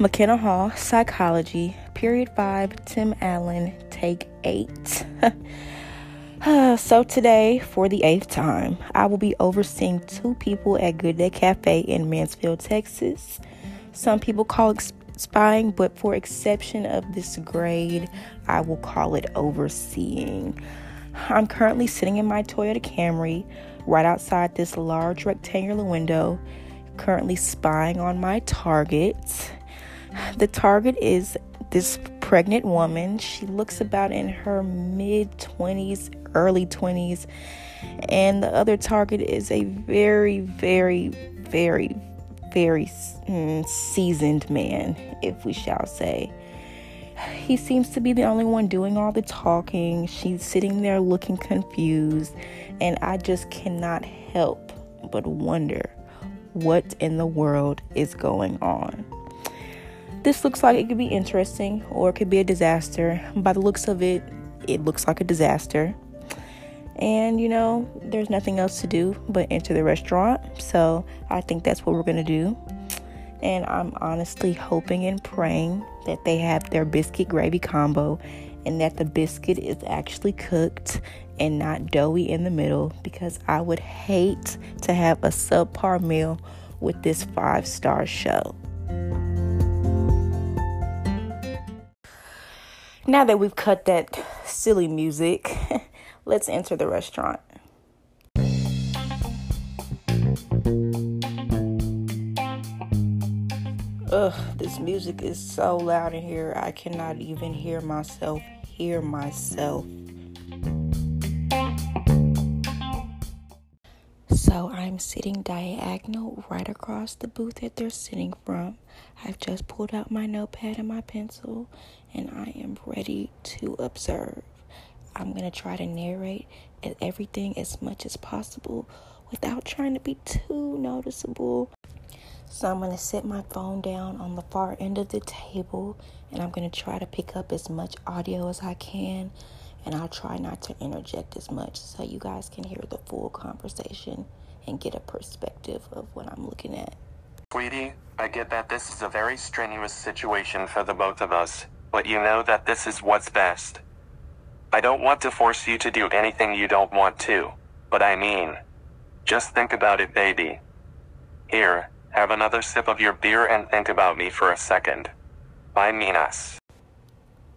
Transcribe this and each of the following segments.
McKenna Hall, Psychology, Period 5, Tim Allen, Take 8. so, today, for the eighth time, I will be overseeing two people at Good Day Cafe in Mansfield, Texas. Some people call it spying, but for exception of this grade, I will call it overseeing. I'm currently sitting in my Toyota Camry right outside this large rectangular window, currently spying on my target. The target is this pregnant woman. She looks about in her mid 20s, early 20s. And the other target is a very, very, very, very mm, seasoned man, if we shall say. He seems to be the only one doing all the talking. She's sitting there looking confused, and I just cannot help but wonder what in the world is going on. This looks like it could be interesting or it could be a disaster. By the looks of it, it looks like a disaster. And you know, there's nothing else to do but enter the restaurant. So I think that's what we're gonna do. And I'm honestly hoping and praying that they have their biscuit gravy combo and that the biscuit is actually cooked and not doughy in the middle because I would hate to have a subpar meal with this five star show. Now that we've cut that silly music, let's enter the restaurant. Ugh, this music is so loud in here, I cannot even hear myself hear myself. So I'm sitting diagonal right across the booth that they're sitting from. I've just pulled out my notepad and my pencil, and I am ready to observe. I'm going to try to narrate everything as much as possible without trying to be too noticeable. So I'm going to set my phone down on the far end of the table and I'm going to try to pick up as much audio as I can. And I'll try not to interject as much so you guys can hear the full conversation and get a perspective of what I'm looking at. Sweetie, I get that this is a very strenuous situation for the both of us, but you know that this is what's best. I don't want to force you to do anything you don't want to, but I mean, just think about it, baby. Here, have another sip of your beer and think about me for a second. I mean us.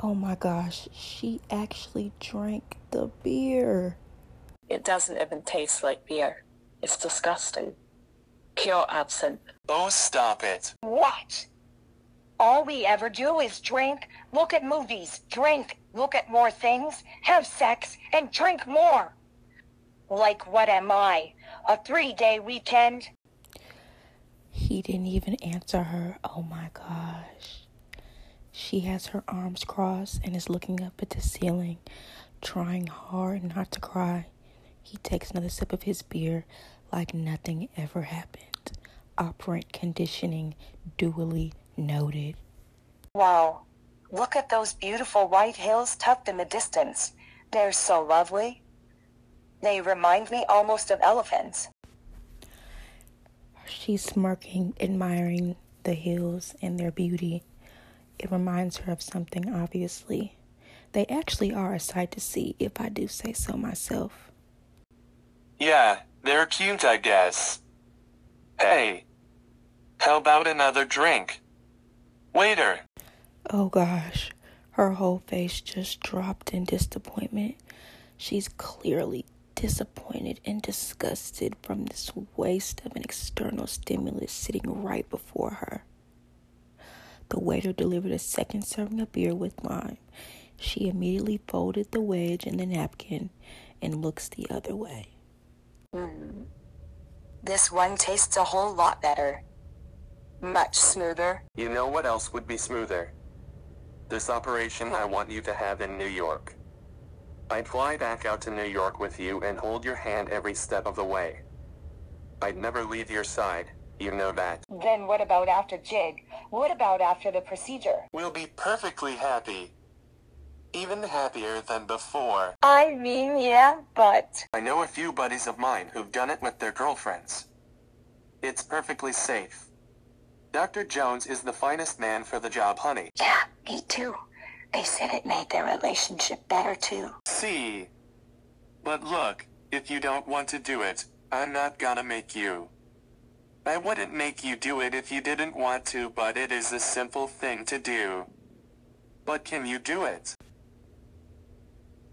Oh my gosh, she actually drank the beer. It doesn't even taste like beer. It's disgusting. Pure absinthe. Oh, stop it. What? All we ever do is drink, look at movies, drink, look at more things, have sex, and drink more. Like what am I? A three day weekend? He didn't even answer her. Oh my gosh. She has her arms crossed and is looking up at the ceiling, trying hard not to cry. He takes another sip of his beer like nothing ever happened. Operant conditioning duly noted. Wow. Look at those beautiful white hills tucked in the distance. They're so lovely. They remind me almost of elephants. She's smirking, admiring the hills and their beauty. It reminds her of something, obviously. They actually are a sight to see, if I do say so myself. Yeah, they're cute, I guess. Hey, how about another drink? Waiter. Oh gosh, her whole face just dropped in disappointment. She's clearly disappointed and disgusted from this waste of an external stimulus sitting right before her. The waiter delivered a second serving of beer with lime. She immediately folded the wedge in the napkin and looks the other way. Mm. This one tastes a whole lot better. Much smoother. You know what else would be smoother? This operation I want you to have in New York. I'd fly back out to New York with you and hold your hand every step of the way. I'd never leave your side, you know that. Then what about after jig? What about after the procedure? We'll be perfectly happy. Even happier than before. I mean, yeah, but. I know a few buddies of mine who've done it with their girlfriends. It's perfectly safe. Dr. Jones is the finest man for the job, honey. Yeah, me too. They said it made their relationship better too. See? But look, if you don't want to do it, I'm not gonna make you. I wouldn't make you do it if you didn't want to, but it is a simple thing to do. But can you do it?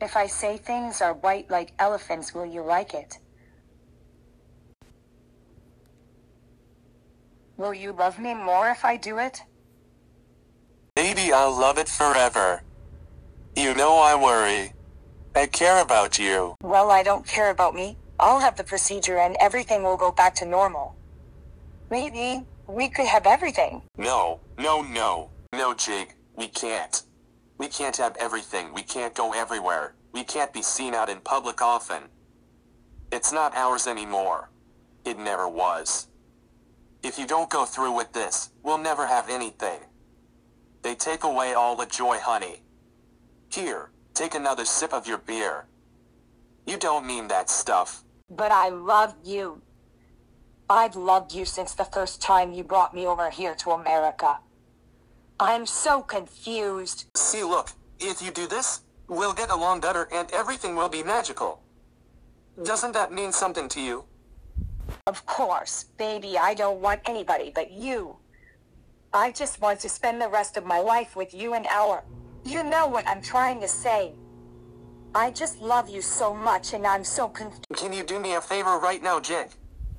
If I say things are white like elephants, will you like it? Will you love me more if I do it? Maybe I'll love it forever. You know I worry. I care about you. Well, I don't care about me. I'll have the procedure and everything will go back to normal. Maybe we could have everything. No, no, no. No, Jake, we can't. We can't have everything. We can't go everywhere. We can't be seen out in public often. It's not ours anymore. It never was. If you don't go through with this, we'll never have anything. They take away all the joy, honey. Here, take another sip of your beer. You don't mean that stuff. But I love you. I've loved you since the first time you brought me over here to America. I'm so confused. See, look, if you do this, we'll get along better and everything will be magical. Doesn't that mean something to you? Of course, baby, I don't want anybody but you. I just want to spend the rest of my life with you and our. You know what I'm trying to say. I just love you so much and I'm so confused. Can you do me a favor right now, Jake?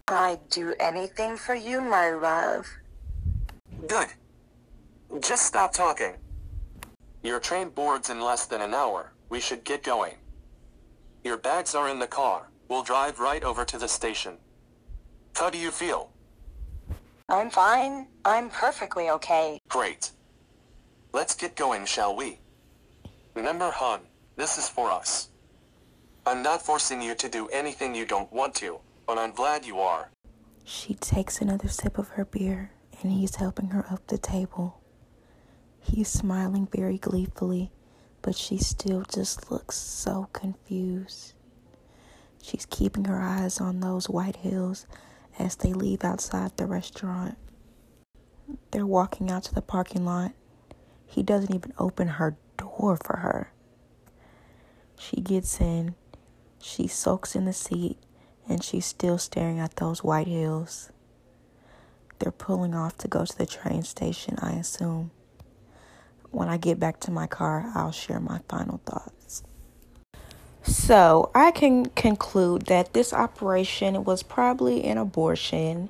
I'd do anything for you, my love. Good. Just stop talking. Your train boards in less than an hour. We should get going. Your bags are in the car. We'll drive right over to the station. How do you feel? I'm fine. I'm perfectly okay. Great. Let's get going, shall we? Remember, hon, this is for us. I'm not forcing you to do anything you don't want to, but I'm glad you are. She takes another sip of her beer and he's helping her up the table. He's smiling very gleefully, but she still just looks so confused. She's keeping her eyes on those white hills as they leave outside the restaurant. They're walking out to the parking lot. He doesn't even open her door for her. She gets in, she soaks in the seat, and she's still staring at those white hills. They're pulling off to go to the train station, I assume. When I get back to my car, I'll share my final thoughts. So, I can conclude that this operation was probably an abortion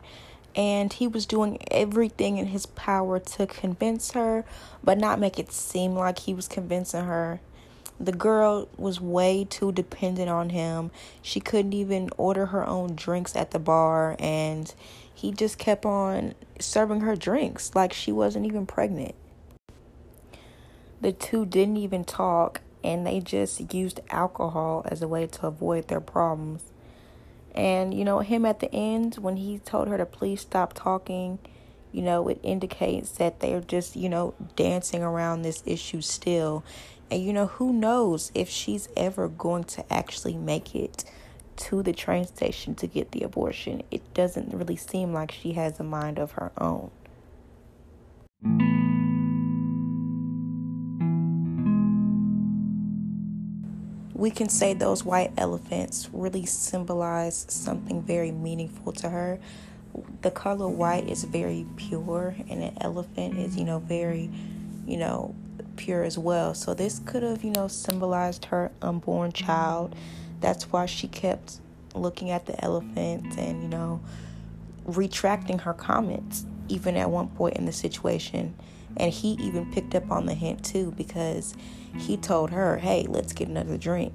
and he was doing everything in his power to convince her, but not make it seem like he was convincing her. The girl was way too dependent on him. She couldn't even order her own drinks at the bar, and he just kept on serving her drinks like she wasn't even pregnant. The two didn't even talk, and they just used alcohol as a way to avoid their problems. And, you know, him at the end, when he told her to please stop talking, you know, it indicates that they're just, you know, dancing around this issue still. And, you know, who knows if she's ever going to actually make it to the train station to get the abortion. It doesn't really seem like she has a mind of her own. We can say those white elephants really symbolize something very meaningful to her. The color white is very pure, and an elephant is, you know, very, you know, pure as well. So this could have, you know, symbolized her unborn child. That's why she kept looking at the elephant and, you know, retracting her comments, even at one point in the situation. And he even picked up on the hint too because he told her, hey, let's get another drink.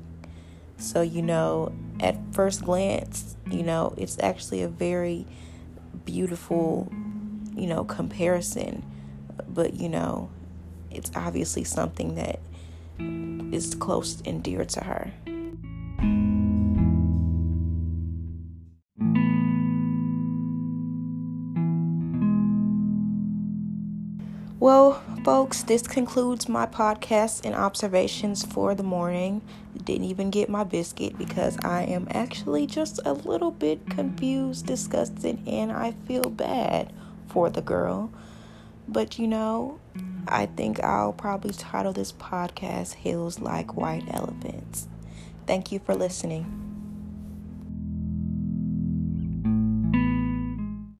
So, you know, at first glance, you know, it's actually a very beautiful, you know, comparison. But, you know, it's obviously something that is close and dear to her. Folks, this concludes my podcast and observations for the morning. Didn't even get my biscuit because I am actually just a little bit confused, disgusted, and I feel bad for the girl. But you know, I think I'll probably title this podcast Hills Like White Elephants. Thank you for listening.